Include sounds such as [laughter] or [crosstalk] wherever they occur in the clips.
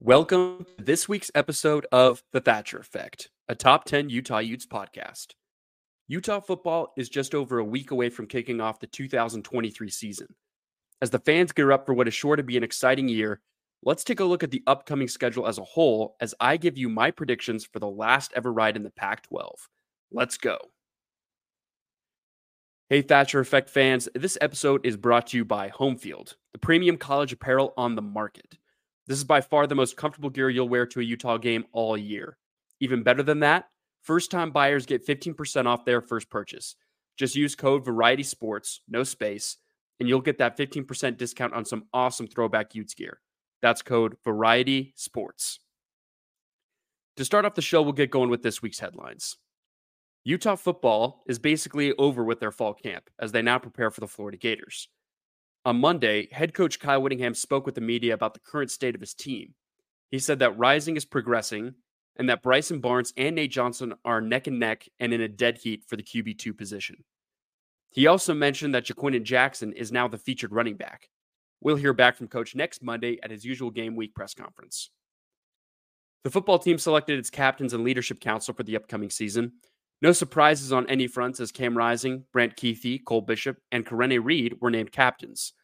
Welcome to this week's episode of The Thatcher Effect, a top 10 Utah Utes podcast. Utah football is just over a week away from kicking off the 2023 season. As the fans gear up for what is sure to be an exciting year, let's take a look at the upcoming schedule as a whole as I give you my predictions for the last ever ride in the Pac 12. Let's go. Hey, Thatcher Effect fans, this episode is brought to you by Homefield, the premium college apparel on the market. This is by far the most comfortable gear you'll wear to a Utah game all year. Even better than that, first time buyers get 15% off their first purchase. Just use code Variety Sports, no space, and you'll get that 15% discount on some awesome throwback Utes gear. That's code Variety Sports. To start off the show, we'll get going with this week's headlines. Utah football is basically over with their fall camp as they now prepare for the Florida Gators. On Monday, head coach Kyle Whittingham spoke with the media about the current state of his team. He said that Rising is progressing and that Bryson Barnes and Nate Johnson are neck and neck and in a dead heat for the QB2 position. He also mentioned that Ja'Quinden Jackson is now the featured running back. We'll hear back from coach next Monday at his usual game week press conference. The football team selected its captains and leadership council for the upcoming season. No surprises on any fronts as Cam Rising, Brant Kuithe, Cole Bishop, and Karene Reid were named captains.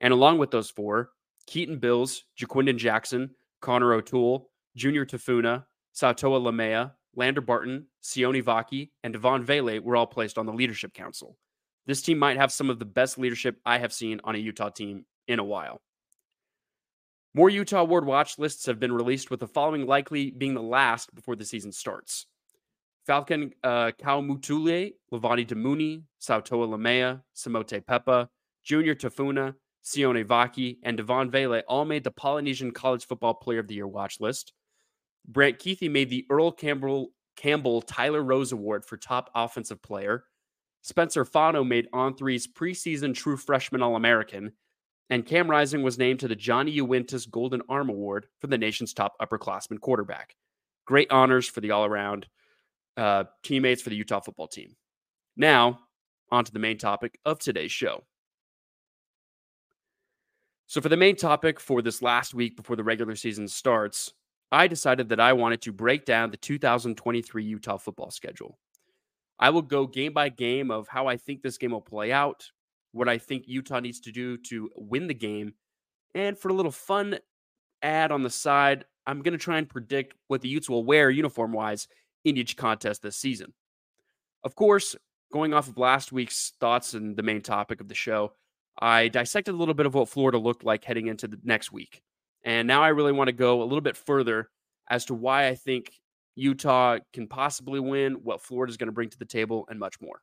And along with those four, Keaton Bills, Ja'Quinden Jackson, Connor O'Toole, Junior Tafuna, Sataoa Laumea, Lander Barton, Sione Vaki, and Devaughn Vele were all placed on the leadership council. This team might have some of the best leadership I have seen on a Utah team in a while. More Utah Award watch lists have been released, with the following likely being the last before the season starts. Falcon uh, Kaumatule, Levani Damuni, Sataoa Laumea, Simote Pepa, Junior Tafuna, Sione Vaki, and Devaughn Vele all made the Polynesian College Football Player of the Year watch list. Brant Kuithe made the Earl Campbell, Campbell Tyler Rose Award for Top Offensive Player. Spencer Fano made On3's preseason True Freshman All American. And Cam Rising was named to the Johnny Unitas Golden Arm Award for the nation's top upperclassman quarterback. Great honors for the all around uh, teammates for the Utah football team. Now, on to the main topic of today's show. So, for the main topic for this last week before the regular season starts, I decided that I wanted to break down the 2023 Utah football schedule. I will go game by game of how I think this game will play out, what I think Utah needs to do to win the game, and for a little fun ad on the side, I'm going to try and predict what the Utes will wear uniform wise in each contest this season. Of course, going off of last week's thoughts and the main topic of the show, I dissected a little bit of what Florida looked like heading into the next week. And now I really want to go a little bit further as to why I think Utah can possibly win, what Florida is going to bring to the table, and much more.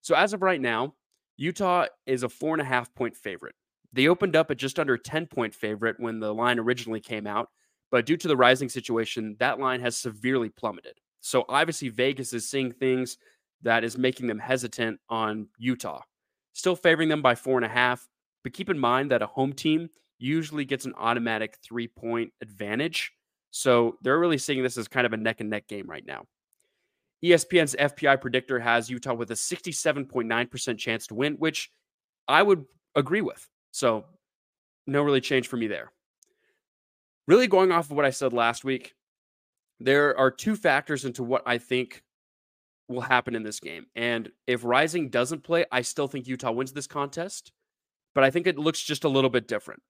So, as of right now, Utah is a four and a half point favorite. They opened up at just under a 10 point favorite when the line originally came out, but due to the rising situation, that line has severely plummeted. So obviously, Vegas is seeing things that is making them hesitant on Utah. Still favoring them by four and a half, but keep in mind that a home team usually gets an automatic three point advantage. So they're really seeing this as kind of a neck and neck game right now. ESPN's FPI predictor has Utah with a 67.9% chance to win, which I would agree with. So no really change for me there. Really going off of what I said last week, there are two factors into what I think will happen in this game. And if Rising doesn't play, I still think Utah wins this contest, but I think it looks just a little bit different.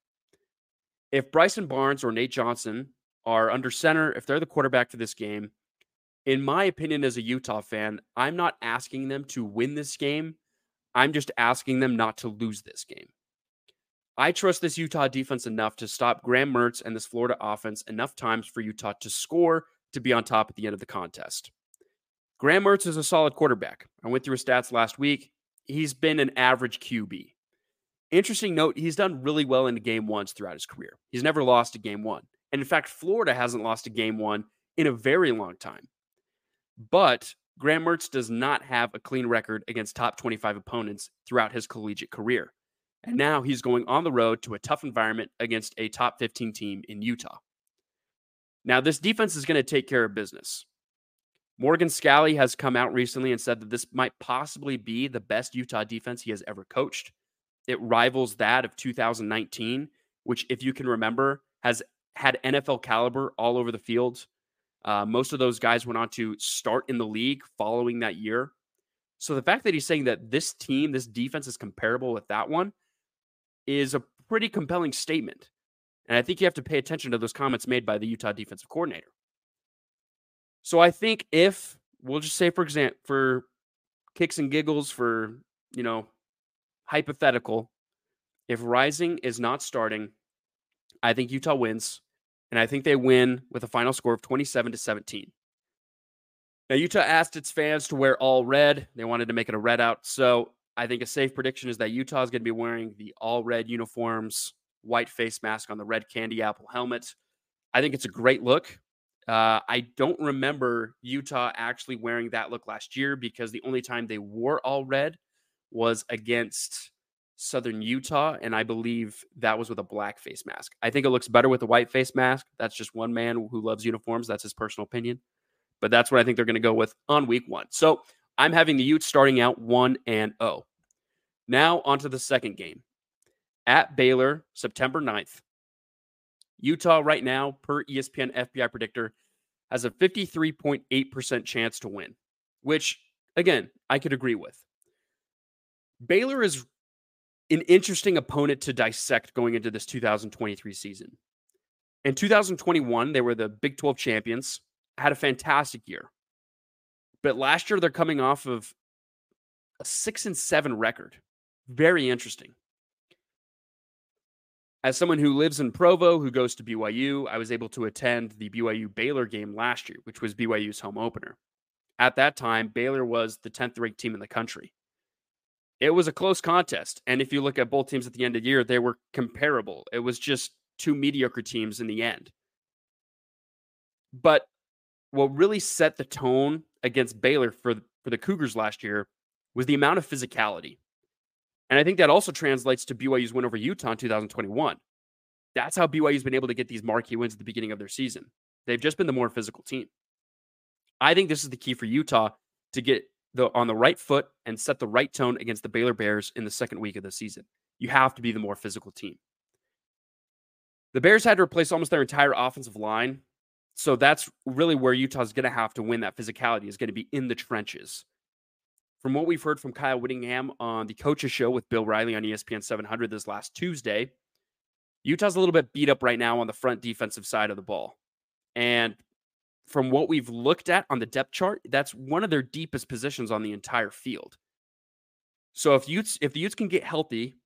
If Bryson Barnes or Nate Johnson are under center, if they're the quarterback for this game, in my opinion, as a Utah fan, I'm not asking them to win this game. I'm just asking them not to lose this game. I trust this Utah defense enough to stop Graham Mertz and this Florida offense enough times for Utah to score to be on top at the end of the contest. Graham Mertz is a solid quarterback. I went through his stats last week. He's been an average QB. Interesting note, he's done really well in game ones throughout his career. He's never lost a game one. And in fact, Florida hasn't lost a game one in a very long time. But Graham Mertz does not have a clean record against top 25 opponents throughout his collegiate career. And now he's going on the road to a tough environment against a top 15 team in Utah. Now, this defense is going to take care of business. Morgan Scalley has come out recently and said that this might possibly be the best Utah defense he has ever coached. It rivals that of 2019, which, if you can remember, has had NFL caliber all over the field. Uh, most of those guys went on to start in the league following that year. So the fact that he's saying that this team, this defense is comparable with that one is a pretty compelling statement. And I think you have to pay attention to those comments made by the Utah defensive coordinator. So I think if we'll just say, for example, for kicks and giggles, for you know, hypothetical, if Rising is not starting, I think Utah wins, and I think they win with a final score of 27 to 17. Now, Utah asked its fans to wear all red. They wanted to make it a red out. So I think a safe prediction is that Utah is going to be wearing the all red uniforms, white face mask on the red candy apple helmet. I think it's a great look. Uh, I don't remember Utah actually wearing that look last year because the only time they wore all red was against Southern Utah, and I believe that was with a black face mask. I think it looks better with a white face mask. That's just one man who loves uniforms. That's his personal opinion. But that's what I think they're going to go with on week one. So I'm having the Utes starting out 1 and 0. Now, on to the second game. At Baylor, September 9th. Utah, right now, per ESPN FPI predictor, has a 53.8% chance to win, which, again, I could agree with. Baylor is an interesting opponent to dissect going into this 2023 season. In 2021, they were the Big 12 champions, had a fantastic year. But last year, they're coming off of a six and seven record. Very interesting. As someone who lives in Provo, who goes to BYU, I was able to attend the BYU Baylor game last year, which was BYU's home opener. At that time, Baylor was the 10th ranked team in the country. It was a close contest. And if you look at both teams at the end of the year, they were comparable. It was just two mediocre teams in the end. But what really set the tone against Baylor for, for the Cougars last year was the amount of physicality. And I think that also translates to BYU's win over Utah in 2021. That's how BYU's been able to get these marquee wins at the beginning of their season. They've just been the more physical team. I think this is the key for Utah to get the on the right foot and set the right tone against the Baylor Bears in the second week of the season. You have to be the more physical team. The Bears had to replace almost their entire offensive line. So that's really where Utah's going to have to win that physicality is going to be in the trenches from what we've heard from Kyle Whittingham on the coaches show with Bill Riley on ESPN 700 this last Tuesday, Utah's a little bit beat up right now on the front defensive side of the ball. And from what we've looked at on the depth chart, that's one of their deepest positions on the entire field. So if Utes if the Utes can get healthy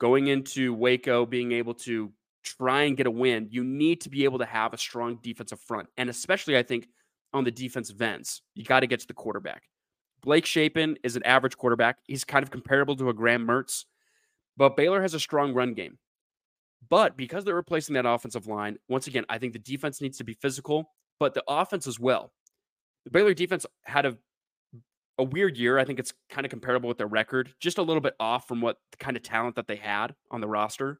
going into Waco being able to try and get a win, you need to be able to have a strong defensive front. And especially I think on the defensive ends, you got to get to the quarterback. Blake Shapen is an average quarterback. He's kind of comparable to a Graham Mertz, but Baylor has a strong run game. But because they're replacing that offensive line, once again, I think the defense needs to be physical, but the offense as well. The Baylor defense had a a weird year. I think it's kind of comparable with their record, just a little bit off from what kind of talent that they had on the roster.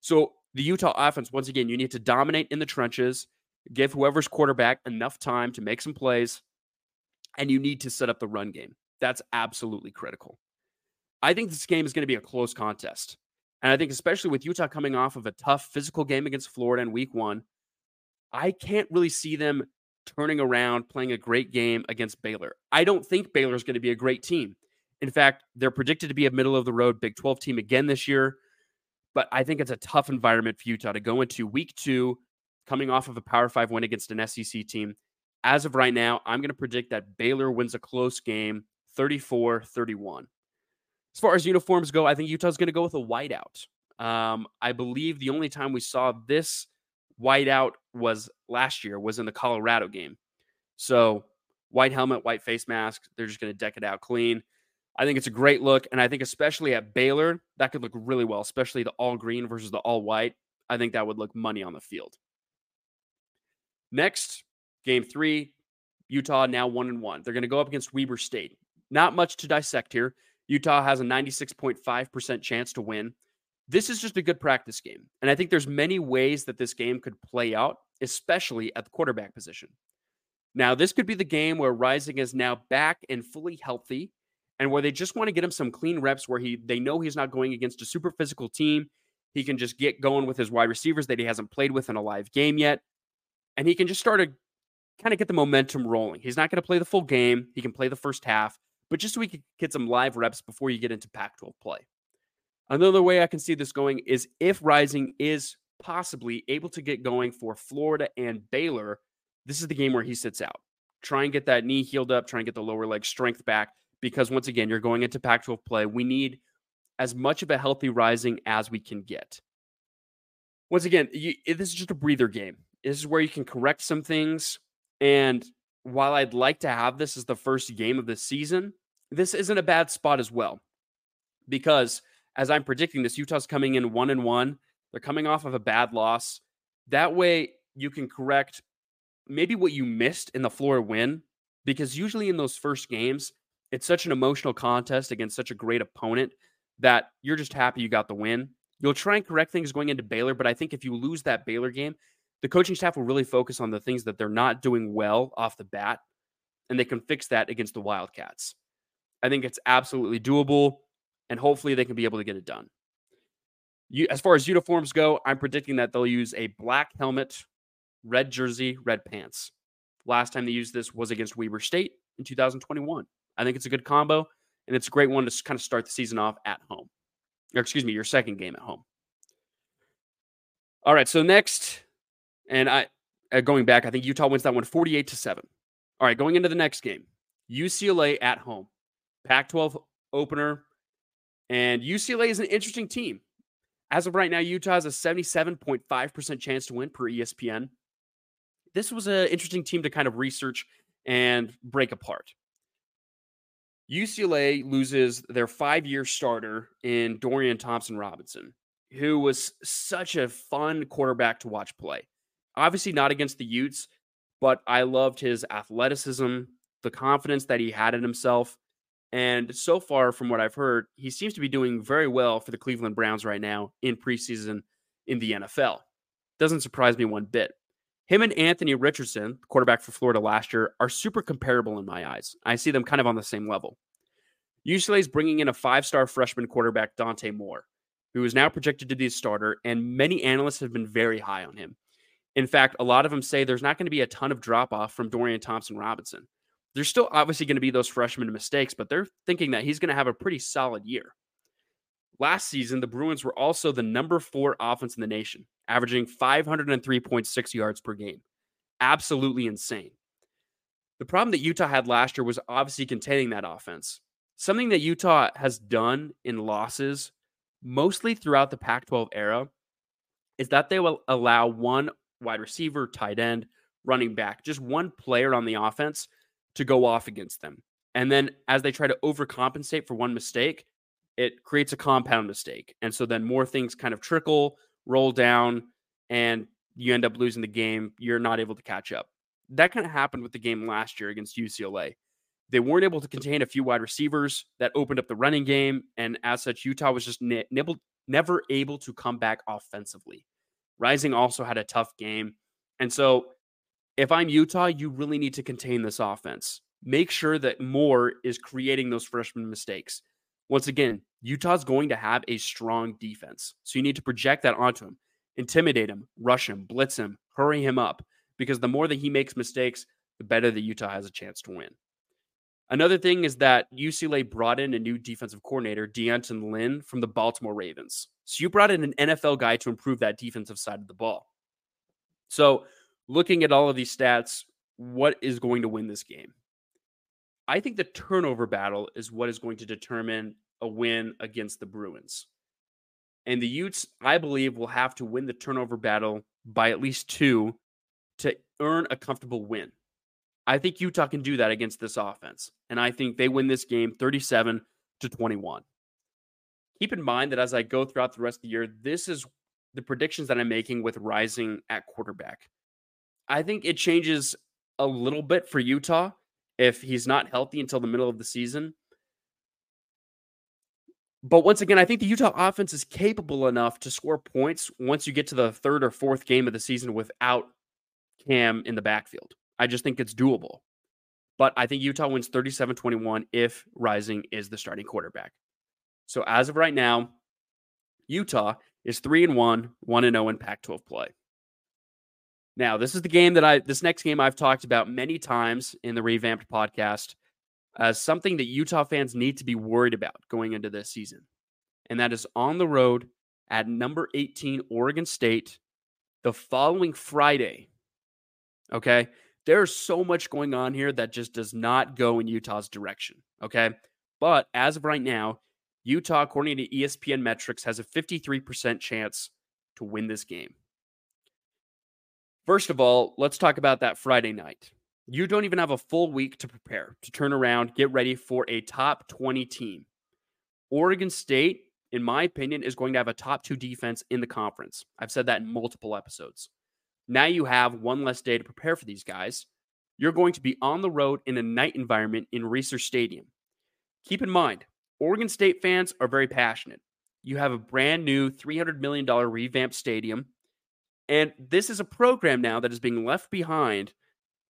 So the Utah offense, once again, you need to dominate in the trenches, give whoever's quarterback enough time to make some plays, and you need to set up the run game. That's absolutely critical. I think this game is going to be a close contest. And I think, especially with Utah coming off of a tough physical game against Florida in week one, I can't really see them turning around, playing a great game against Baylor. I don't think Baylor is going to be a great team. In fact, they're predicted to be a middle of the road Big 12 team again this year. But I think it's a tough environment for Utah to go into week two, coming off of a Power Five win against an SEC team as of right now, I'm going to predict that Baylor wins a close game 34 31. As far as uniforms go, I think Utah's going to go with a whiteout. Um, I believe the only time we saw this whiteout was last year, was in the Colorado game. So, white helmet, white face mask, they're just going to deck it out clean. I think it's a great look. And I think, especially at Baylor, that could look really well, especially the all green versus the all white. I think that would look money on the field. Next, Game three, Utah now one and one. They're going to go up against Weber State. Not much to dissect here. Utah has a 96.5% chance to win. This is just a good practice game. And I think there's many ways that this game could play out, especially at the quarterback position. Now, this could be the game where Rising is now back and fully healthy and where they just want to get him some clean reps where he they know he's not going against a super physical team. He can just get going with his wide receivers that he hasn't played with in a live game yet. And he can just start to kind of get the momentum rolling. He's not going to play the full game. He can play the first half, but just so we can get some live reps before you get into Pac 12 play. Another way I can see this going is if Rising is possibly able to get going for Florida and Baylor, this is the game where he sits out. Try and get that knee healed up, try and get the lower leg strength back, because once again, you're going into Pac 12 play. We need as much of a healthy Rising as we can get. Once again, you, this is just a breather game. This is where you can correct some things. And while I'd like to have this as the first game of the season, this isn't a bad spot as well. Because as I'm predicting this, Utah's coming in one and one. They're coming off of a bad loss. That way, you can correct maybe what you missed in the Florida win. Because usually in those first games, it's such an emotional contest against such a great opponent that you're just happy you got the win. You'll try and correct things going into Baylor, but I think if you lose that Baylor game, the coaching staff will really focus on the things that they're not doing well off the bat, and they can fix that against the Wildcats. I think it's absolutely doable, and hopefully they can be able to get it done. You, as far as uniforms go, I'm predicting that they'll use a black helmet, red jersey, red pants. Last time they used this was against Weber State in 2021. I think it's a good combo, and it's a great one to kind of start the season off at home. Or excuse me, your second game at home. All right, so next, and I uh, going back, I think Utah wins that one 48 to 7. All right, going into the next game. UCLA at home. Pac-12 opener. And UCLA is an interesting team. As of right now, Utah has a 77.5% chance to win per ESPN. This was an interesting team to kind of research and break apart. UCLA loses their five year starter in Dorian Thompson Robinson, who was such a fun quarterback to watch play. Obviously, not against the Utes, but I loved his athleticism, the confidence that he had in himself. And so far, from what I've heard, he seems to be doing very well for the Cleveland Browns right now in preseason in the NFL. Doesn't surprise me one bit. Him and Anthony Richardson, quarterback for Florida last year, are super comparable in my eyes. I see them kind of on the same level. UCLA is bringing in a five star freshman quarterback, Dante Moore, who is now projected to be a starter, and many analysts have been very high on him. In fact, a lot of them say there's not going to be a ton of drop off from Dorian Thompson Robinson. There's still obviously going to be those freshman mistakes, but they're thinking that he's going to have a pretty solid year. Last season, the Bruins were also the number four offense in the nation, averaging 503.6 yards per game. Absolutely insane. The problem that Utah had last year was obviously containing that offense. Something that Utah has done in losses, mostly throughout the Pac 12 era, is that they will allow one wide receiver, tight end, running back, just one player on the offense to go off against them. And then as they try to overcompensate for one mistake, it creates a compound mistake. And so then more things kind of trickle, roll down, and you end up losing the game. You're not able to catch up. That kind of happened with the game last year against UCLA. They weren't able to contain a few wide receivers that opened up the running game. And as such, Utah was just nibbled, never able to come back offensively. Rising also had a tough game. And so if I'm Utah, you really need to contain this offense. Make sure that Moore is creating those freshman mistakes. Once again, Utah's going to have a strong defense. So you need to project that onto him, intimidate him, rush him, blitz him, hurry him up, because the more that he makes mistakes, the better that Utah has a chance to win. Another thing is that UCLA brought in a new defensive coordinator, D'Anton Lynn, from the Baltimore Ravens. So you brought in an NFL guy to improve that defensive side of the ball. So looking at all of these stats, what is going to win this game? I think the turnover battle is what is going to determine a win against the Bruins. And the Utes, I believe, will have to win the turnover battle by at least two to earn a comfortable win. I think Utah can do that against this offense. And I think they win this game 37 to 21. Keep in mind that as I go throughout the rest of the year, this is the predictions that I'm making with rising at quarterback. I think it changes a little bit for Utah if he's not healthy until the middle of the season. But once again, I think the Utah offense is capable enough to score points once you get to the third or fourth game of the season without Cam in the backfield. I just think it's doable. But I think Utah wins 37 21 if Rising is the starting quarterback. So as of right now, Utah is 3 and 1, 1 and 0 in Pac 12 play. Now, this is the game that I, this next game I've talked about many times in the revamped podcast as something that Utah fans need to be worried about going into this season. And that is on the road at number 18, Oregon State, the following Friday. Okay. There's so much going on here that just does not go in Utah's direction. Okay. But as of right now, Utah, according to ESPN metrics, has a 53% chance to win this game. First of all, let's talk about that Friday night. You don't even have a full week to prepare, to turn around, get ready for a top 20 team. Oregon State, in my opinion, is going to have a top two defense in the conference. I've said that in multiple episodes. Now you have one less day to prepare for these guys. You're going to be on the road in a night environment in Reser Stadium. Keep in mind, Oregon State fans are very passionate. You have a brand new $300 million revamped stadium. And this is a program now that is being left behind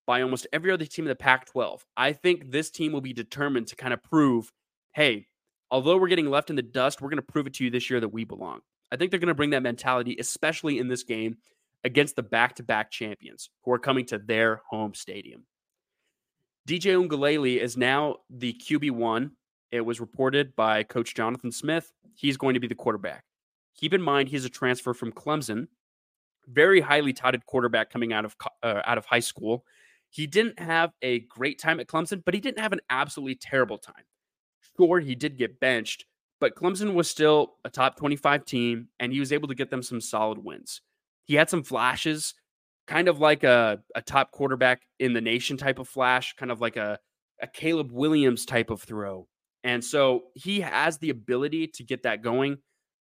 by almost every other team in the Pac 12. I think this team will be determined to kind of prove hey, although we're getting left in the dust, we're going to prove it to you this year that we belong. I think they're going to bring that mentality, especially in this game against the back to back champions who are coming to their home stadium. DJ Uiagalelei is now the QB1 it was reported by Coach Jonathan Smith. He's going to be the quarterback. Keep in mind, he's a transfer from Clemson, very highly touted quarterback coming out of uh, out of high school. He didn't have a great time at Clemson, but he didn't have an absolutely terrible time. Sure, he did get benched, but Clemson was still a top 25 team, and he was able to get them some solid wins. He had some flashes, kind of like a, a top quarterback in the nation type of flash, kind of like a, a Caleb Williams type of throw. And so he has the ability to get that going.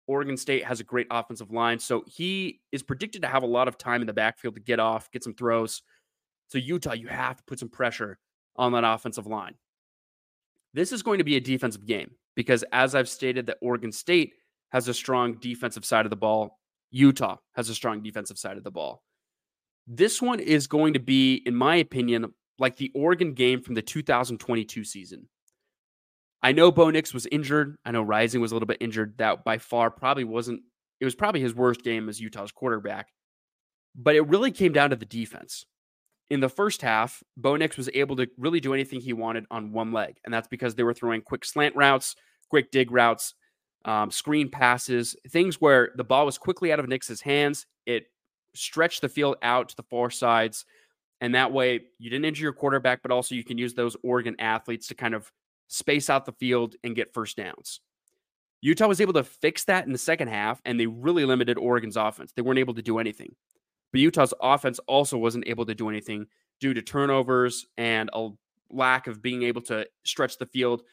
Oregon State has a great offensive line. So he is predicted to have a lot of time in the backfield to get off, get some throws. So, Utah, you have to put some pressure on that offensive line. This is going to be a defensive game because, as I've stated, that Oregon State has a strong defensive side of the ball. Utah has a strong defensive side of the ball. This one is going to be, in my opinion, like the Oregon game from the 2022 season. I know Bo Nix was injured. I know Rising was a little bit injured. That by far probably wasn't, it was probably his worst game as Utah's quarterback. But it really came down to the defense. In the first half, Bo Nix was able to really do anything he wanted on one leg. And that's because they were throwing quick slant routes, quick dig routes, um, screen passes, things where the ball was quickly out of Nix's hands. It stretched the field out to the four sides. And that way, you didn't injure your quarterback, but also you can use those Oregon athletes to kind of space out the field, and get first downs. Utah was able to fix that in the second half, and they really limited Oregon's offense. They weren't able to do anything. But Utah's offense also wasn't able to do anything due to turnovers and a lack of being able to stretch the field,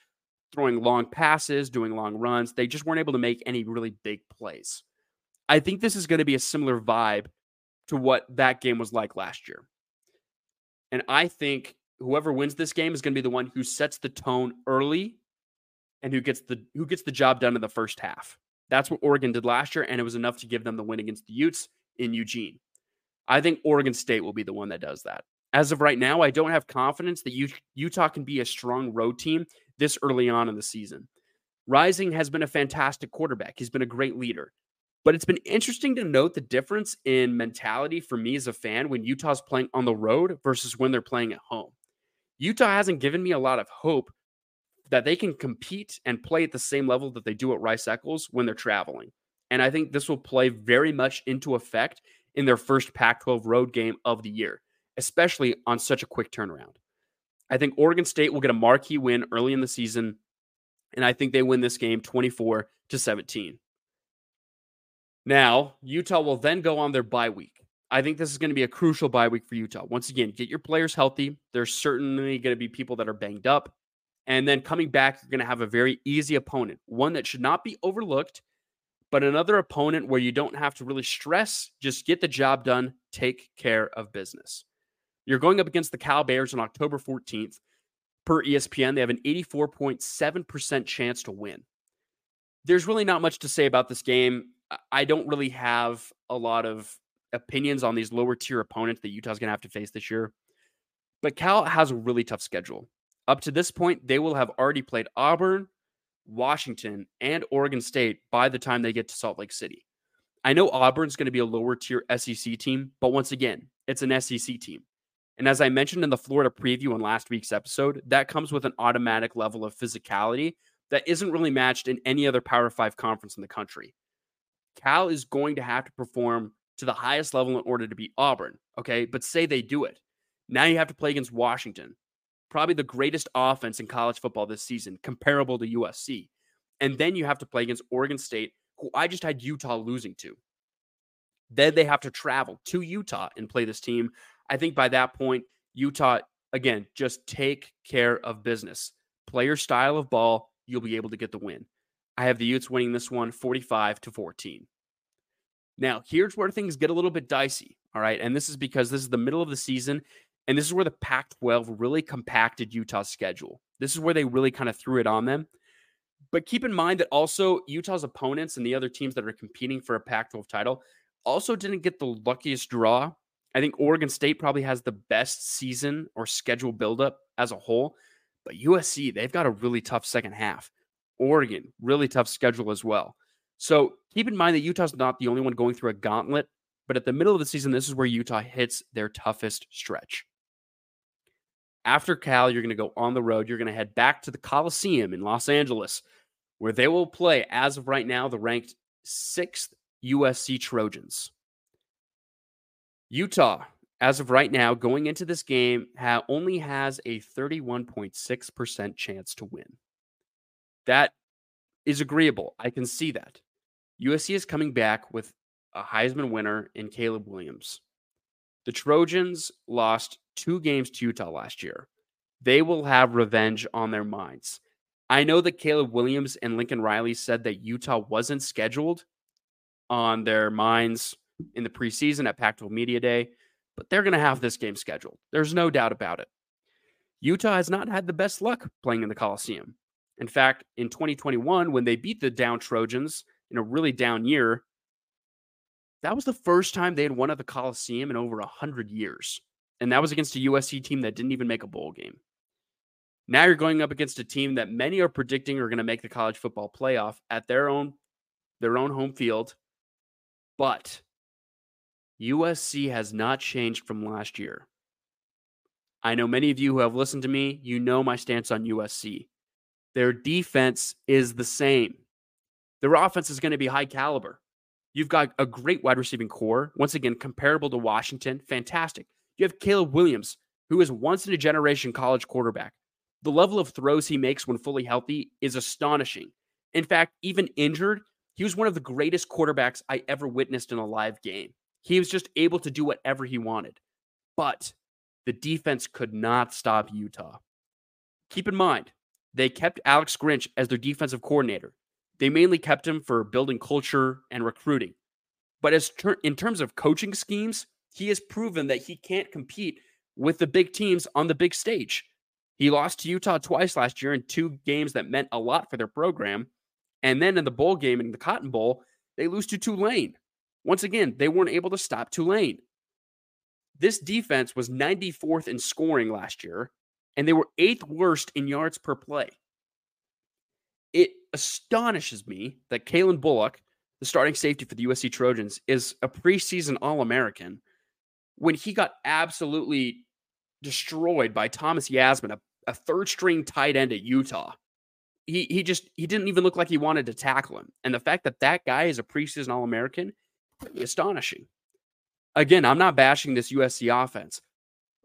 throwing long passes, doing long runs. They just weren't able to make any really big plays. I think this is going to be a similar vibe to what that game was like last year. And I think whoever wins this game is going to be the one who sets the tone early and who gets the who gets the job done in the first half. That's what Oregon did last year, and it was enough to give them the win against the Utes in Eugene. I think Oregon State will be the one that does that. As of right now, I don't have confidence that Utah can be a strong road team this early on in the season. Rising has been a fantastic quarterback. He's been a great leader. But it's been interesting to note the difference in mentality for me as a fan when Utah's playing on the road versus when they're playing at home. Utah hasn't given me a lot of hope that they can compete and play at the same level that they do at Rice Eccles when they're traveling. And I think this will play very much into effect in their first Pac 12 road game of the year, especially on such a quick turnaround. I think Oregon State will get a marquee win early in the season, and I think they win this game 24 to 17. Now, Utah will then go on their bye week. I think this is going to be a crucial bye week for Utah. Once again, get your players healthy. There's certainly going to be people that are banged up. And then coming back, you're going to have a very easy opponent, one that should not be overlooked, but another opponent where you don't have to really stress, just get the job done, take care of business. You're going up against the Cal Bears on October 14th. Per ESPN, they have an 84.7% chance to win. There's really not much to say about this game. I don't really have a lot of opinions on these lower tier opponents that Utah's going to have to face this year. But Cal has a really tough schedule. Up to this point, they will have already played Auburn, Washington, and Oregon State by the time they get to Salt Lake City. I know Auburn's going to be a lower tier SEC team, but once again, it's an SEC team. And as I mentioned in the Florida preview in last week's episode, that comes with an automatic level of physicality that isn't really matched in any other Power Five conference in the country. Cal is going to have to perform to the highest level in order to beat Auburn. Okay. But say they do it. Now you have to play against Washington, probably the greatest offense in college football this season, comparable to USC. And then you have to play against Oregon State, who I just had Utah losing to. Then they have to travel to Utah and play this team. I think by that point, Utah, again, just take care of business. Play your style of ball, you'll be able to get the win. I have the Utes winning this one 45 to 14. Now, here's where things get a little bit dicey. All right. And this is because this is the middle of the season. And this is where the Pac 12 really compacted Utah's schedule. This is where they really kind of threw it on them. But keep in mind that also Utah's opponents and the other teams that are competing for a Pac 12 title also didn't get the luckiest draw. I think Oregon State probably has the best season or schedule buildup as a whole. But USC, they've got a really tough second half. Oregon, really tough schedule as well. So keep in mind that Utah's not the only one going through a gauntlet, but at the middle of the season, this is where Utah hits their toughest stretch. After Cal, you're going to go on the road. You're going to head back to the Coliseum in Los Angeles, where they will play, as of right now, the ranked sixth USC Trojans. Utah, as of right now, going into this game, ha- only has a 31.6% chance to win. That is agreeable. I can see that. USC is coming back with a Heisman winner in Caleb Williams. The Trojans lost two games to Utah last year. They will have revenge on their minds. I know that Caleb Williams and Lincoln Riley said that Utah wasn't scheduled on their minds in the preseason at Pac 12 Media Day, but they're going to have this game scheduled. There's no doubt about it. Utah has not had the best luck playing in the Coliseum. In fact, in 2021, when they beat the down Trojans in a really down year, that was the first time they had won at the Coliseum in over 100 years. And that was against a USC team that didn't even make a bowl game. Now you're going up against a team that many are predicting are going to make the college football playoff at their own their own home field. But USC has not changed from last year. I know many of you who have listened to me, you know my stance on USC. Their defense is the same. Their offense is going to be high caliber. You've got a great wide receiving core. Once again, comparable to Washington. Fantastic. You have Caleb Williams, who is once in a generation college quarterback. The level of throws he makes when fully healthy is astonishing. In fact, even injured, he was one of the greatest quarterbacks I ever witnessed in a live game. He was just able to do whatever he wanted. But the defense could not stop Utah. Keep in mind, they kept Alex Grinch as their defensive coordinator. They mainly kept him for building culture and recruiting. But as ter- in terms of coaching schemes, he has proven that he can't compete with the big teams on the big stage. He lost to Utah twice last year in two games that meant a lot for their program. And then in the bowl game, in the Cotton Bowl, they lose to Tulane. Once again, they weren't able to stop Tulane. This defense was 94th in scoring last year, and they were eighth worst in yards per play. It astonishes me that Calen Bullock, the starting safety for the USC Trojans, is a preseason All American when he got absolutely destroyed by Thomas Yassmin, a, a third string tight end at Utah. He, he just he didn't even look like he wanted to tackle him. And the fact that that guy is a preseason All American, astonishing. Again, I'm not bashing this USC offense,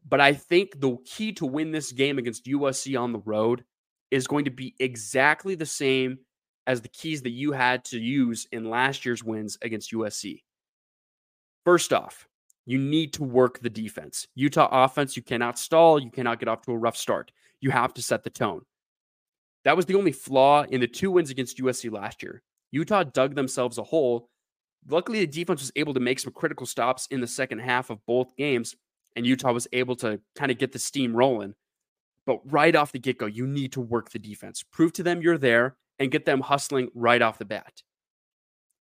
but I think the key to win this game against USC on the road is going to be exactly the same as the keys that you had to use in last year's wins against USC. First off, you need to work the defense. Utah offense, you cannot stall. You cannot get off to a rough start. You have to set the tone. That was the only flaw in the two wins against USC last year. Utah dug themselves a hole. Luckily, the defense was able to make some critical stops in the second half of both games, and Utah was able to kind of get the steam rolling. But right off the get go, you need to work the defense. Prove to them you're there and get them hustling right off the bat.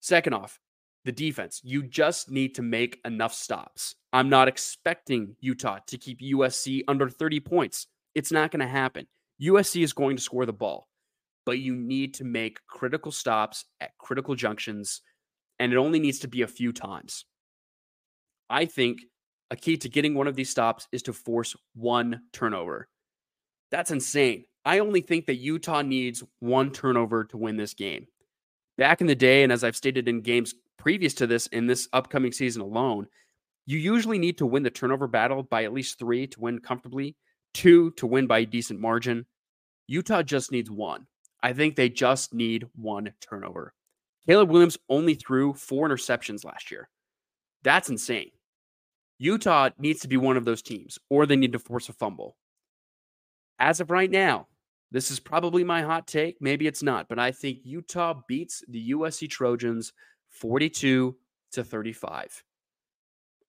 Second off, the defense. You just need to make enough stops. I'm not expecting Utah to keep USC under 30 points. It's not going to happen. USC is going to score the ball, but you need to make critical stops at critical junctions and it only needs to be a few times. I think a key to getting one of these stops is to force one turnover. That's insane. I only think that Utah needs one turnover to win this game. Back in the day, and as I've stated in games previous to this in this upcoming season alone, you usually need to win the turnover battle by at least three to win comfortably, two to win by a decent margin. Utah just needs one. I think they just need one turnover. Caleb Williams only threw four interceptions last year. That's insane. Utah needs to be one of those teams, or they need to force a fumble. As of right now, this is probably my hot take. Maybe it's not, but I think Utah beats the USC Trojans 42 to 35.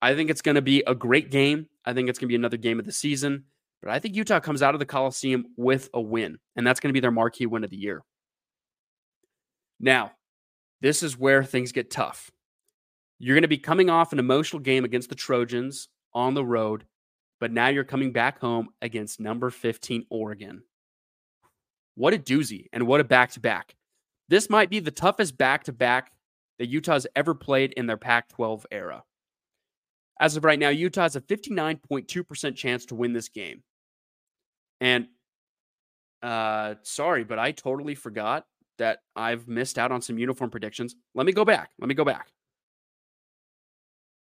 I think it's going to be a great game. I think it's going to be another game of the season, but I think Utah comes out of the Coliseum with a win, and that's going to be their marquee win of the year. Now, this is where things get tough. You're going to be coming off an emotional game against the Trojans on the road, but now you're coming back home against number 15 Oregon. What a doozy and what a back to back. This might be the toughest back to back that Utah's ever played in their Pac 12 era. As of right now, Utah has a 59.2% chance to win this game. And uh, sorry, but I totally forgot that I've missed out on some uniform predictions. Let me go back. Let me go back.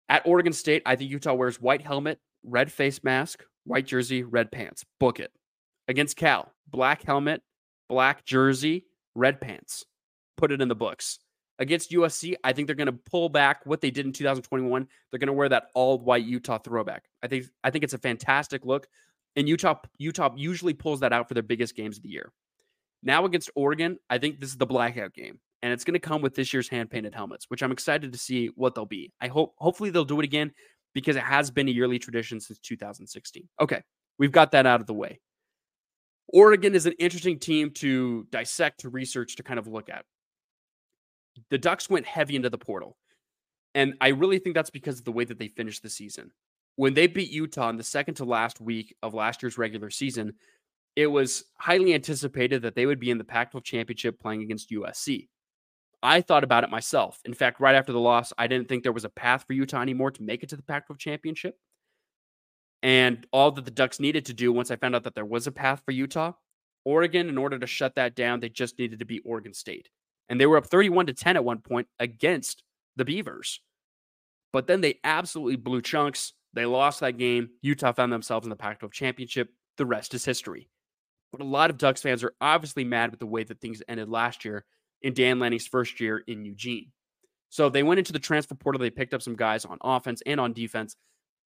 At Oregon State, I think Utah wears white helmet, red face mask, white jersey, red pants. Book it. Against Cal, black helmet, black jersey, red pants. Put it in the books. Against USC, I think they're going to pull back what they did in 2021. They're going to wear that all white Utah throwback. I think I think it's a fantastic look, and Utah Utah usually pulls that out for their biggest games of the year. Now against Oregon, I think this is the blackout game, and it's going to come with this year's hand painted helmets, which I'm excited to see what they'll be. I hope hopefully they'll do it again because it has been a yearly tradition since 2016. Okay, we've got that out of the way. Oregon is an interesting team to dissect, to research, to kind of look at. The Ducks went heavy into the portal. And I really think that's because of the way that they finished the season. When they beat Utah in the second to last week of last year's regular season, it was highly anticipated that they would be in the Pac 12 championship playing against USC. I thought about it myself. In fact, right after the loss, I didn't think there was a path for Utah anymore to make it to the Pac 12 championship. And all that the Ducks needed to do once I found out that there was a path for Utah, Oregon, in order to shut that down, they just needed to beat Oregon State. And they were up 31 to 10 at one point against the Beavers. But then they absolutely blew chunks. They lost that game. Utah found themselves in the Pac 12 championship. The rest is history. But a lot of Ducks fans are obviously mad with the way that things ended last year in Dan Lanning's first year in Eugene. So they went into the transfer portal. They picked up some guys on offense and on defense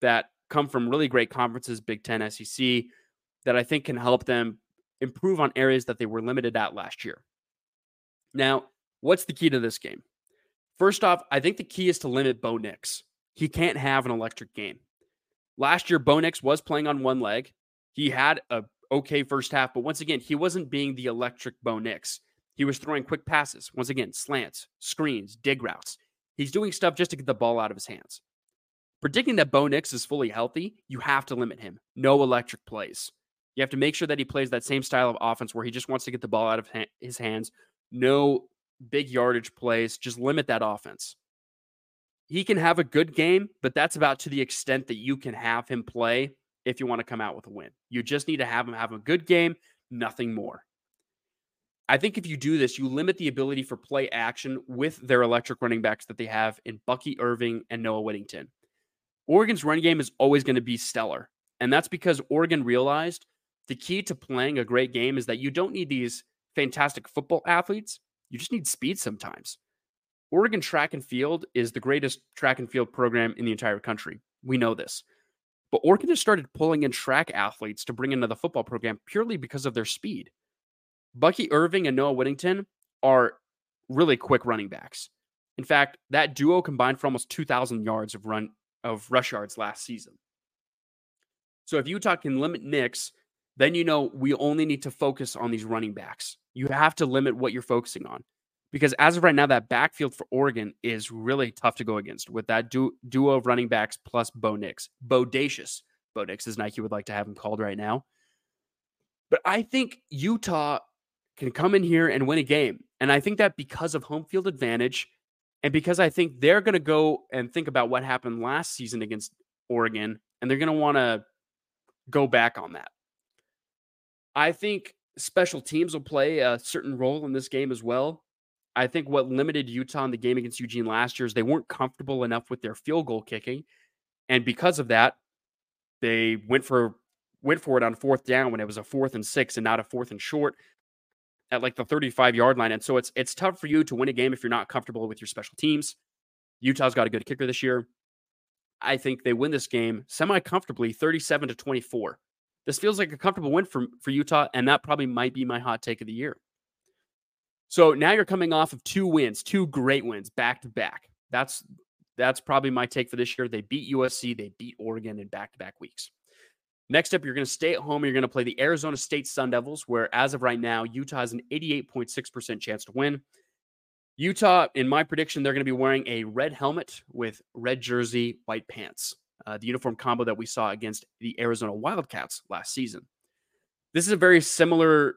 that come from really great conferences, Big Ten, SEC, that I think can help them improve on areas that they were limited at last year. Now, what's the key to this game? First off, I think the key is to limit Bo Nix. He can't have an electric game. Last year, Bo Nix was playing on one leg. He had a okay first half, but once again, he wasn't being the electric Bo Nix. He was throwing quick passes. Once again, slants, screens, dig routes. He's doing stuff just to get the ball out of his hands. Predicting that Bo Nix is fully healthy, you have to limit him. No electric plays. You have to make sure that he plays that same style of offense where he just wants to get the ball out of his hands. No big yardage plays. Just limit that offense. He can have a good game, but that's about to the extent that you can have him play if you want to come out with a win. You just need to have him have a good game, nothing more. I think if you do this, you limit the ability for play action with their electric running backs that they have in Bucky Irving and Noah Whittington. Oregon's run game is always going to be stellar. And that's because Oregon realized the key to playing a great game is that you don't need these fantastic football athletes. You just need speed sometimes. Oregon track and field is the greatest track and field program in the entire country. We know this. But Oregon has started pulling in track athletes to bring into the football program purely because of their speed. Bucky Irving and Noah Whittington are really quick running backs. In fact, that duo combined for almost 2,000 yards of run of rush yards last season. So if Utah can limit Nix, then you know we only need to focus on these running backs. You have to limit what you're focusing on. Because as of right now, that backfield for Oregon is really tough to go against with that du- duo of running backs plus Bo Nix. Bodacious. Bo Nix, as Nike would like to have him called right now. But I think Utah can come in here and win a game. And I think that because of home field advantage And because I think they're going to go and think about what happened last season against Oregon, and they're going to want to go back on that. I think special teams will play a certain role in this game as well. I think what limited Utah in the game against Eugene last year is they weren't comfortable enough with their field goal kicking. And because of that, they went for went for it on fourth down when it was a fourth and six and not a fourth and short at like the 35 yard line. And so it's it's tough for you to win a game if you're not comfortable with your special teams. Utah's got a good kicker this year. I think they win this game semi comfortably 37 to 24. This feels like a comfortable win for, for Utah, and that probably might be my hot take of the year. So now you're coming off of two wins, two great wins back to back. That's that's probably my take for this year. They beat USC, they beat Oregon in back to back weeks. Next up, you're going to stay at home. You're going to play the Arizona State Sun Devils, where as of right now, Utah has an 88.6% chance to win. Utah, in my prediction, they're going to be wearing a red helmet with red jersey, white pants, uh, the uniform combo that we saw against the Arizona Wildcats last season. This is a very similar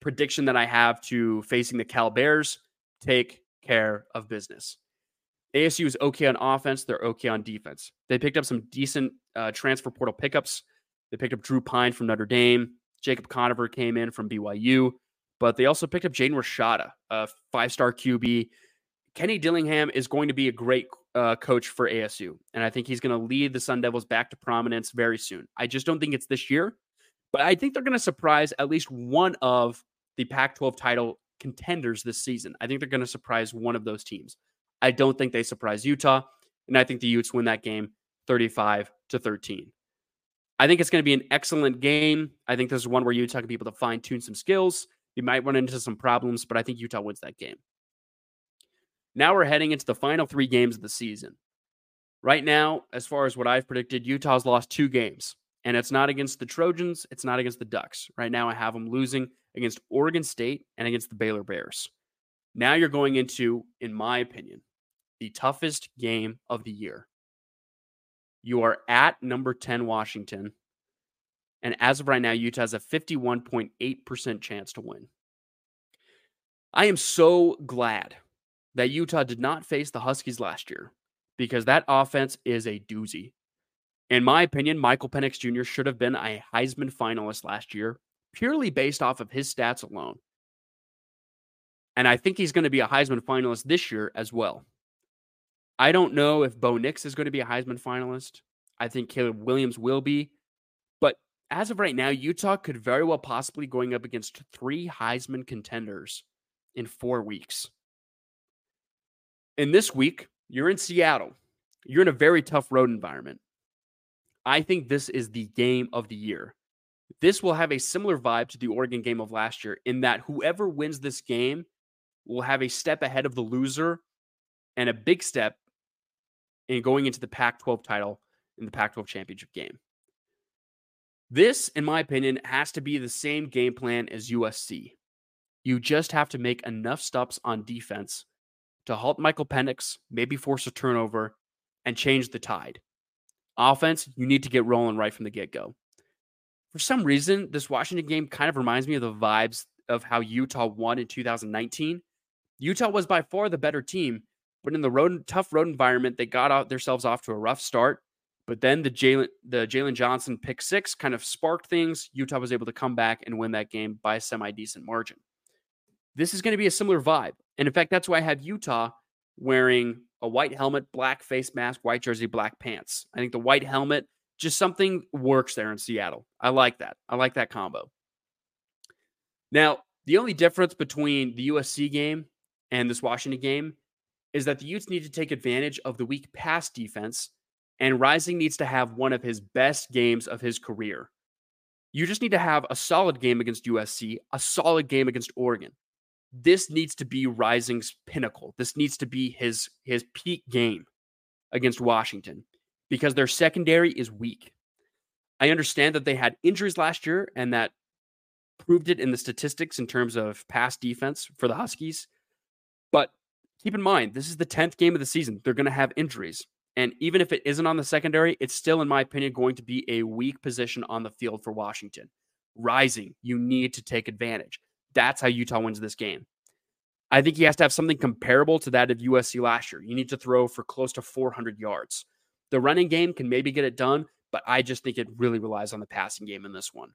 prediction that I have to facing the Cal Bears. Take care of business. ASU is okay on offense. They're okay on defense. They picked up some decent uh, transfer portal pickups. They picked up Drew Pyne from Notre Dame. Jacob Conover came in from BYU, but they also picked up Jaden Rashada, a five-star QB. Kenny Dillingham is going to be a great uh, coach for ASU, and I think he's going to lead the Sun Devils back to prominence very soon. I just don't think it's this year, but I think they're going to surprise at least one of the Pac-12 title contenders this season. I think they're going to surprise one of those teams. I don't think they surprise Utah, and I think the Utes win that game 35 to 13. I think it's going to be an excellent game. I think this is one where Utah can be able to fine tune some skills. You might run into some problems, but I think Utah wins that game. Now we're heading into the final three games of the season. Right now, as far as what I've predicted, Utah's lost two games, and it's not against the Trojans, it's not against the Ducks. Right now, I have them losing against Oregon State and against the Baylor Bears. Now you're going into, in my opinion, the toughest game of the year. You are at number 10 Washington. And as of right now, Utah has a 51.8% chance to win. I am so glad that Utah did not face the Huskies last year because that offense is a doozy. In my opinion, Michael Penix Jr. should have been a Heisman finalist last year, purely based off of his stats alone. And I think he's going to be a Heisman finalist this year as well. I don't know if Bo Nix is going to be a Heisman finalist. I think Caleb Williams will be. But as of right now, Utah could very well possibly going up against three Heisman contenders in four weeks. And this week, you're in Seattle. You're in a very tough road environment. I think this is the game of the year. This will have a similar vibe to the Oregon game of last year in that whoever wins this game will have a step ahead of the loser and a big step and going into the Pac 12 title in the Pac 12 championship game. This, in my opinion, has to be the same game plan as USC. You just have to make enough stops on defense to halt Michael Penix, maybe force a turnover, and change the tide. Offense, you need to get rolling right from the get go. For some reason, this Washington game kind of reminds me of the vibes of how Utah won in 2019. Utah was by far the better team, but in the road tough road environment, they got out themselves off to a rough start. But then the Jaylon the Jaylon Johnson pick six kind of sparked things. Utah was able to come back and win that game by a semi decent margin. This is going to be a similar vibe, and in fact, that's why I have Utah wearing a white helmet, black face mask, white jersey, black pants. I think the white helmet just something works there in Seattle. I like that. I like that combo. Now, the only difference between the USC game and this Washington game is that the Utes need to take advantage of the weak pass defense, and Rising needs to have one of his best games of his career. You just need to have a solid game against USC, a solid game against Oregon. This needs to be Rising's pinnacle. This needs to be his his peak game against Washington because their secondary is weak. I understand that they had injuries last year and that proved it in the statistics in terms of pass defense for the Huskies. Keep in mind, this is the 10th game of the season. They're going to have injuries. And even if it isn't on the secondary, it's still, in my opinion, going to be a weak position on the field for Washington. Rising, you need to take advantage. That's how Utah wins this game. I think he has to have something comparable to that of USC last year. You need to throw for close to 400 yards. The running game can maybe get it done, but I just think it really relies on the passing game in this one.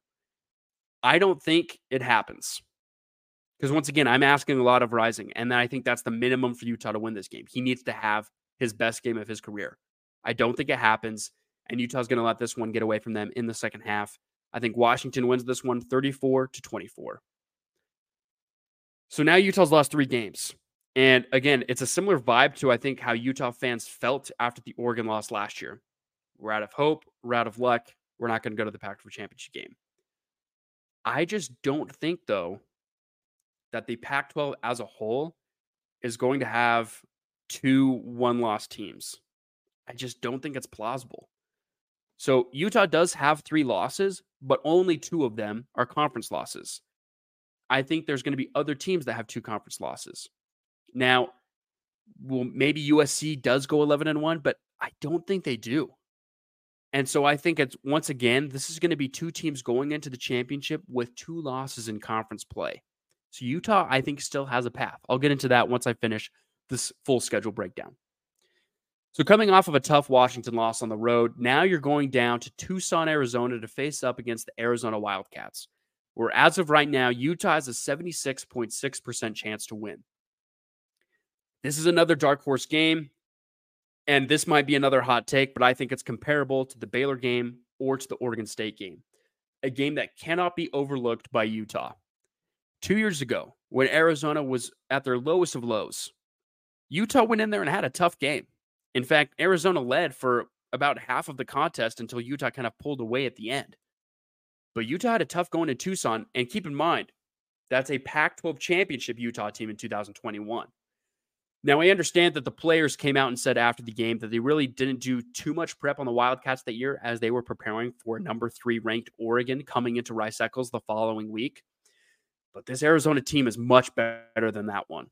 I don't think it happens. Because once again, I'm asking a lot of Rising, and I think that's the minimum for Utah to win this game. He needs to have his best game of his career. I don't think it happens, and Utah's going to let this one get away from them in the second half. I think Washington wins this one 34 to 24. So now Utah's lost three games. And again, it's a similar vibe to I think how Utah fans felt after the Oregon loss last year. We're out of hope, we're out of luck, we're not going to go to the Pac 12 championship game. I just don't think, though, that the Pac 12 as a whole is going to have two one loss teams. I just don't think it's plausible. So Utah does have three losses, but only two of them are conference losses. I think there's going to be other teams that have two conference losses. Now, well, maybe USC does go 11 and 1, but I don't think they do. And so I think it's once again, this is going to be two teams going into the championship with two losses in conference play. So Utah, I think, still has a path. I'll get into that once I finish this full schedule breakdown. So, coming off of a tough Washington loss on the road, now you're going down to Tucson, Arizona to face up against the Arizona Wildcats where as of right now, Utah has a 76.6% chance to win. This is another dark horse game. And this might be another hot take, but I think it's comparable to the Baylor game or to the Oregon State game, a game that cannot be overlooked by Utah. Two years ago, when Arizona was at their lowest of lows, Utah went in there and had a tough game. In fact, Arizona led for about half of the contest until Utah kind of pulled away at the end. But Utah had a tough going to Tucson. And keep in mind, that's a Pac 12 championship Utah team in 2021. Now, I understand that the players came out and said after the game that they really didn't do too much prep on the Wildcats that year as they were preparing for number three ranked Oregon coming into Rice Eccles the following week. But this Arizona team is much better than that one.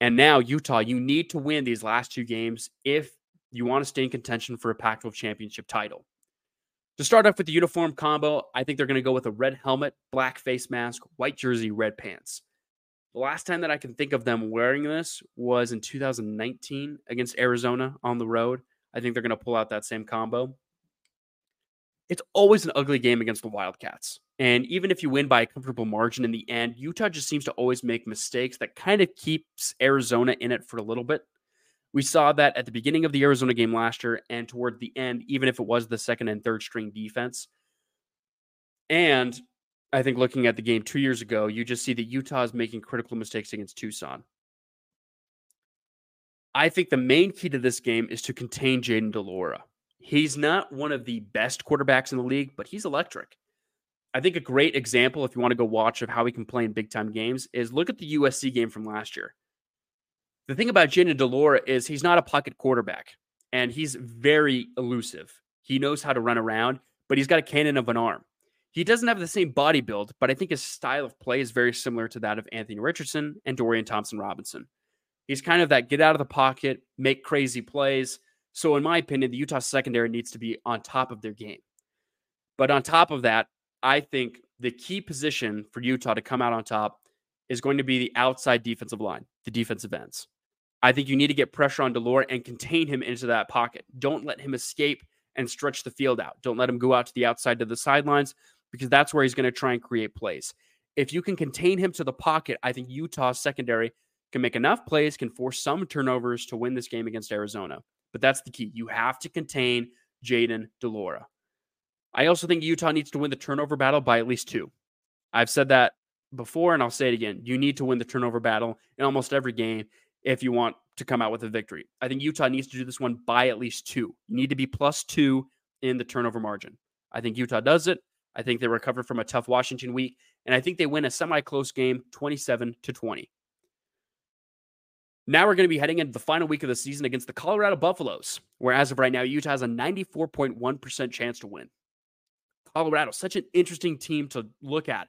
And now, Utah, you need to win these last two games if you want to stay in contention for a Pac 12 championship title. To start off with the uniform combo, I think they're going to go with a red helmet, black face mask, white jersey, red pants. The last time that I can think of them wearing this was in 2019 against Arizona on the road. I think they're going to pull out that same combo. It's always an ugly game against the Wildcats. And even if you win by a comfortable margin in the end, Utah just seems to always make mistakes that kind of keeps Arizona in it for a little bit. We saw that at the beginning of the Arizona game last year and toward the end, even if it was the second and third string defense. And I think looking at the game two years ago, you just see that Utah is making critical mistakes against Tucson. I think the main key to this game is to contain Jayden de Laura. He's not one of the best quarterbacks in the league, but he's electric. I think a great example, if you want to go watch of how he can play in big time games, is look at the USC game from last year. The thing about Jayden de Laura is he's not a pocket quarterback, and he's very elusive. He knows how to run around, but he's got a cannon of an arm. He doesn't have the same body build, but I think his style of play is very similar to that of Anthony Richardson and Dorian Thompson Robinson. He's kind of that get out of the pocket, make crazy plays. So, in my opinion, the Utah secondary needs to be on top of their game. But on top of that, I think the key position for Utah to come out on top is going to be the outside defensive line, the defensive ends. I think you need to get pressure on de Laura and contain him into that pocket. Don't let him escape and stretch the field out. Don't let him go out to the outside to the sidelines because that's where he's going to try and create plays. If you can contain him to the pocket, I think Utah's secondary can make enough plays, can force some turnovers to win this game against Arizona. But that's the key. You have to contain Jayden de Laura. I also think Utah needs to win the turnover battle by at least two. I've said that before, and I'll say it again. You need to win the turnover battle in almost every game if you want to come out with a victory. I think Utah needs to do this one by at least two. You need to be plus two in the turnover margin. I think Utah does it. I think they recover from a tough Washington week, and I think they win a semi-close game, 27 to 20. Now we're going to be heading into the final week of the season against the Colorado Buffaloes, where as of right now, Utah has a 94.1% chance to win. Colorado, such an interesting team to look at.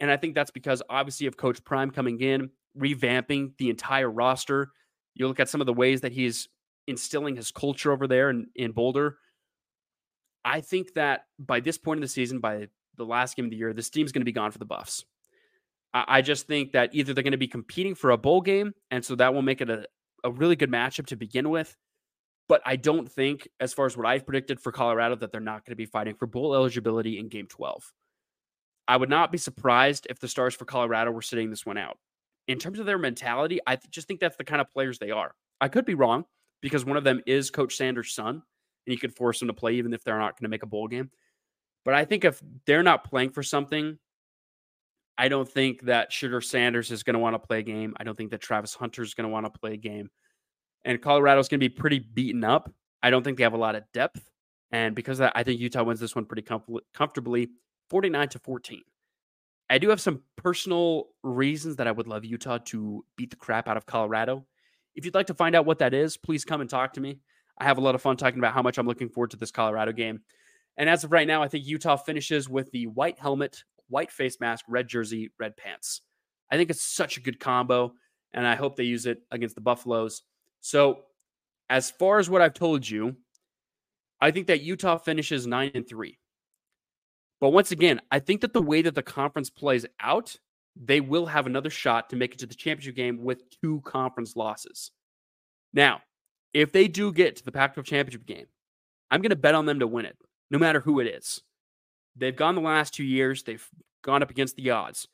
And I think that's because obviously of Coach Prime coming in, revamping the entire roster. You look at some of the ways that he's instilling his culture over there in, in Boulder. I think that by this point in the season, by the last game of the year, this team's going to be gone for the Buffs. I, I just think that either they're going to be competing for a bowl game, and so that will make it a, a really good matchup to begin with. But I don't think, as far as what I've predicted for Colorado, that they're not going to be fighting for bowl eligibility in game 12. I would not be surprised if the stars for Colorado were sitting this one out. In terms of their mentality, I just think that's the kind of players they are. I could be wrong because one of them is Coach Sanders' son, and you could force them to play even if they're not going to make a bowl game. But I think if they're not playing for something, I don't think that Shedeur Sanders is going to want to play a game. I don't think that Travis Hunter is going to want to play a game. And Colorado's going to be pretty beaten up. I don't think they have a lot of depth. And because that, I think Utah wins this one pretty com- comfortably, 49 to 14. I do have some personal reasons that I would love Utah to beat the crap out of Colorado. If you'd like to find out what that is, please come and talk to me. I have a lot of fun talking about how much I'm looking forward to this Colorado game. And as of right now, I think Utah finishes with the white helmet, white face mask, red jersey, red pants. I think it's such a good combo, and I hope they use it against the Buffaloes. So, as far as what I've told you, I think that Utah finishes 9 and 3. But once again, I think that the way that the conference plays out, they will have another shot to make it to the championship game with two conference losses. Now, if they do get to the Pac 12 championship game, I'm going to bet on them to win it, no matter who it is. They've gone the last two years, they've gone up against the odds.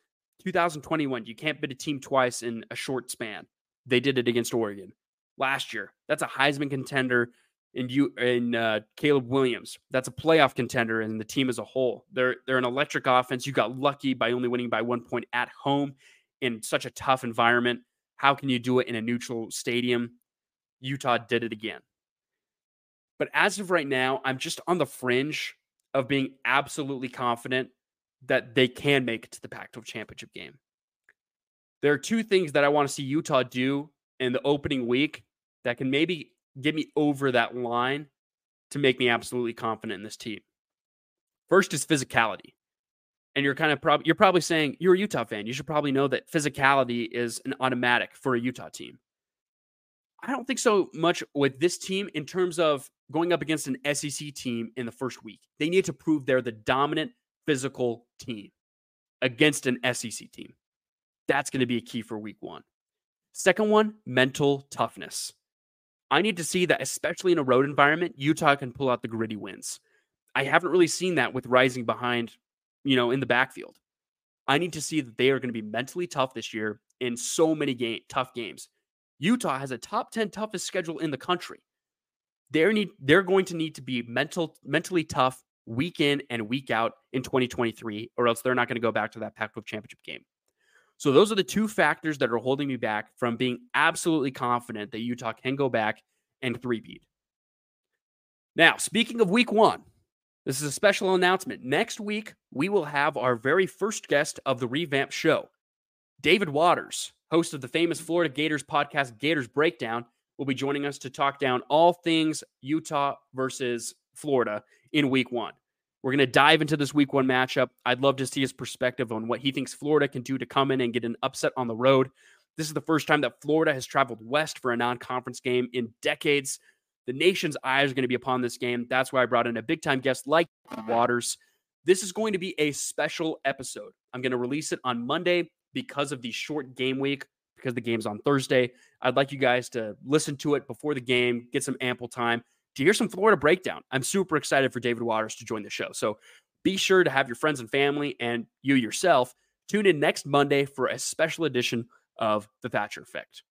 2021, you can't beat a team twice in a short span. They did it against Oregon last year. That's a Heisman contender in you in uh, Caleb Williams. That's a playoff contender and the team as a whole. They're they're an electric offense. You got lucky by only winning by one point at home in such a tough environment. How can you do it in a neutral stadium? Utah did it again. But as of right now, I'm just on the fringe of being absolutely confident that they can make it to the Pac 12 championship game. There are two things that I want to see Utah do in the opening week that can maybe get me over that line to make me absolutely confident in this team. First is physicality. And you're kind of probably you're probably saying you're a Utah fan. You should probably know that physicality is an automatic for a Utah team. I don't think so much with this team in terms of going up against an SEC team in the first week. They need to prove they're the dominant physical team against an SEC team. That's going to be a key for week one. Second one, mental toughness. I need to see that, especially in a road environment, Utah can pull out the gritty wins. I haven't really seen that with rising behind, you know, in the backfield. I need to see that they are going to be mentally tough this year in so many game, tough games. Utah has a top 10 toughest schedule in the country. They're need they're going to need to be mental mentally tough week in and week out in 2023 or else they're not going to go back to that Pac-12 championship game. So those are the two factors that are holding me back from being absolutely confident that Utah can go back and three-peat. Now, speaking of week one, this is a special announcement. Next week, we will have our very first guest of the revamped show. David Waters, host of the famous Florida Gators podcast, Gators Breakdown, will be joining us to talk down all things Utah versus Florida in week one. We're going to dive into this week one matchup. I'd love to see his perspective on what he thinks Florida can do to come in and get an upset on the road. This is the first time that Florida has traveled west for a non conference game in decades. The nation's eyes are going to be upon this game. That's why I brought in a big time guest like Waters. This is going to be a special episode. I'm going to release it on Monday because of the short game week, because the game's on Thursday. I'd like you guys to listen to it before the game, get some ample time to hear some Florida breakdown. I'm super excited for David Waters to join the show. So be sure to have your friends and family and you yourself tune in next Monday for a special edition of The Thatcher Effect.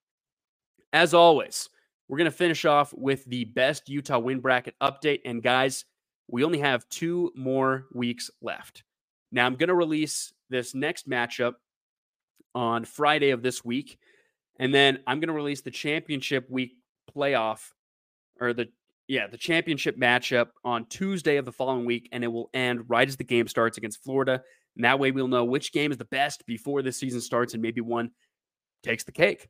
As always, we're going to finish off with the best Utah win bracket update. And guys, we only have two more weeks left. Now, I'm going to release this next matchup on Friday of this week. And then I'm going to release the championship week playoff or the yeah, the championship matchup on Tuesday of the following week, and it will end right as the game starts against Florida. And that way we'll know which game is the best before the season starts, and maybe one takes the cake.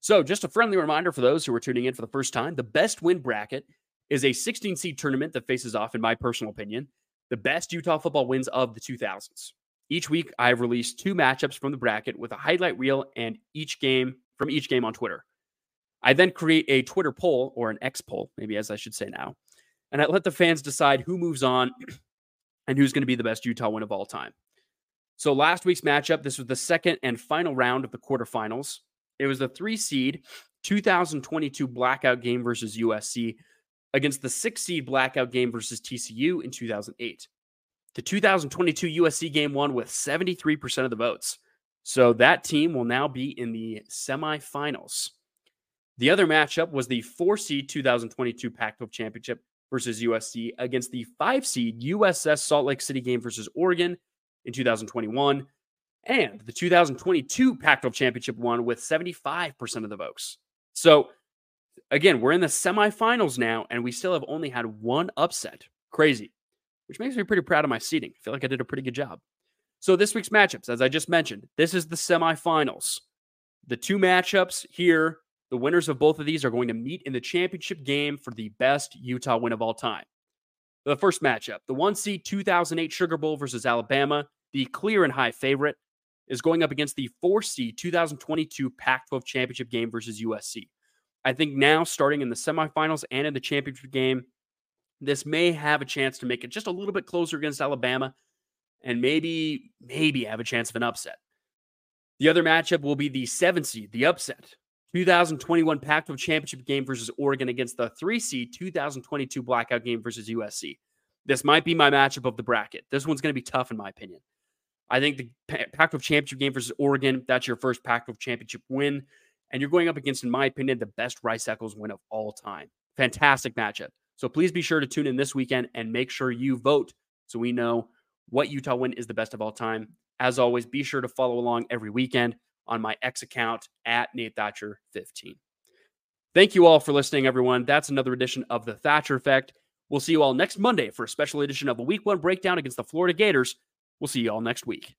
So, just a friendly reminder for those who are tuning in for the first time the best win bracket is a 16 seed tournament that faces off, in my personal opinion, the best Utah football wins of the 2000s. Each week, I've released two matchups from the bracket with a highlight reel and each game from each game on Twitter. I then create a Twitter poll or an X poll, maybe as I should say now, and I let the fans decide who moves on [clears throat] and who's going to be the best Utah win of all time. So last week's matchup, this was the second and final round of the quarterfinals. It was the three seed 2022 blackout game versus USC against the six seed blackout game versus TCU in 2008. The 2022 USC game won with 73% of the votes. So that team will now be in the semifinals. The other matchup was the four seed 2022 Pac 12 championship versus USC against the five seed USS Salt Lake City game versus Oregon in 2021, and the 2022 Pac 12 championship won with 75% of the votes. So, again, we're in the semifinals now, and we still have only had one upset. Crazy, which makes me pretty proud of my seating. I feel like I did a pretty good job. So, this week's matchups, as I just mentioned, this is the semifinals. The two matchups here the winners of both of these are going to meet in the championship game for the best Utah win of all time. The first matchup, the one seed 2008 Sugar Bowl versus Alabama, the clear and high favorite, is going up against the four seed 2022 Pac 12 championship game versus USC. I think now, starting in the semifinals and in the championship game, this may have a chance to make it just a little bit closer against Alabama and maybe, maybe have a chance of an upset. The other matchup will be the seven seed, the upset, 2021 Pac 12 championship game versus Oregon against the three seed 2022 blackout game versus USC. This might be my matchup of the bracket. This one's going to be tough, in my opinion. I think the Pac 12 championship game versus Oregon, that's your first Pac 12 championship win. And you're going up against, in my opinion, the best Rice Eccles win of all time. Fantastic matchup. So please be sure to tune in this weekend and make sure you vote so we know what Utah win is the best of all time. As always, be sure to follow along every weekend on my X account at Nate Thatcher 15. Thank you all for listening, everyone. That's another edition of the Thatcher Effect. We'll see you all next Monday for a special edition of a week one breakdown against the Florida Gators. We'll see you all next week.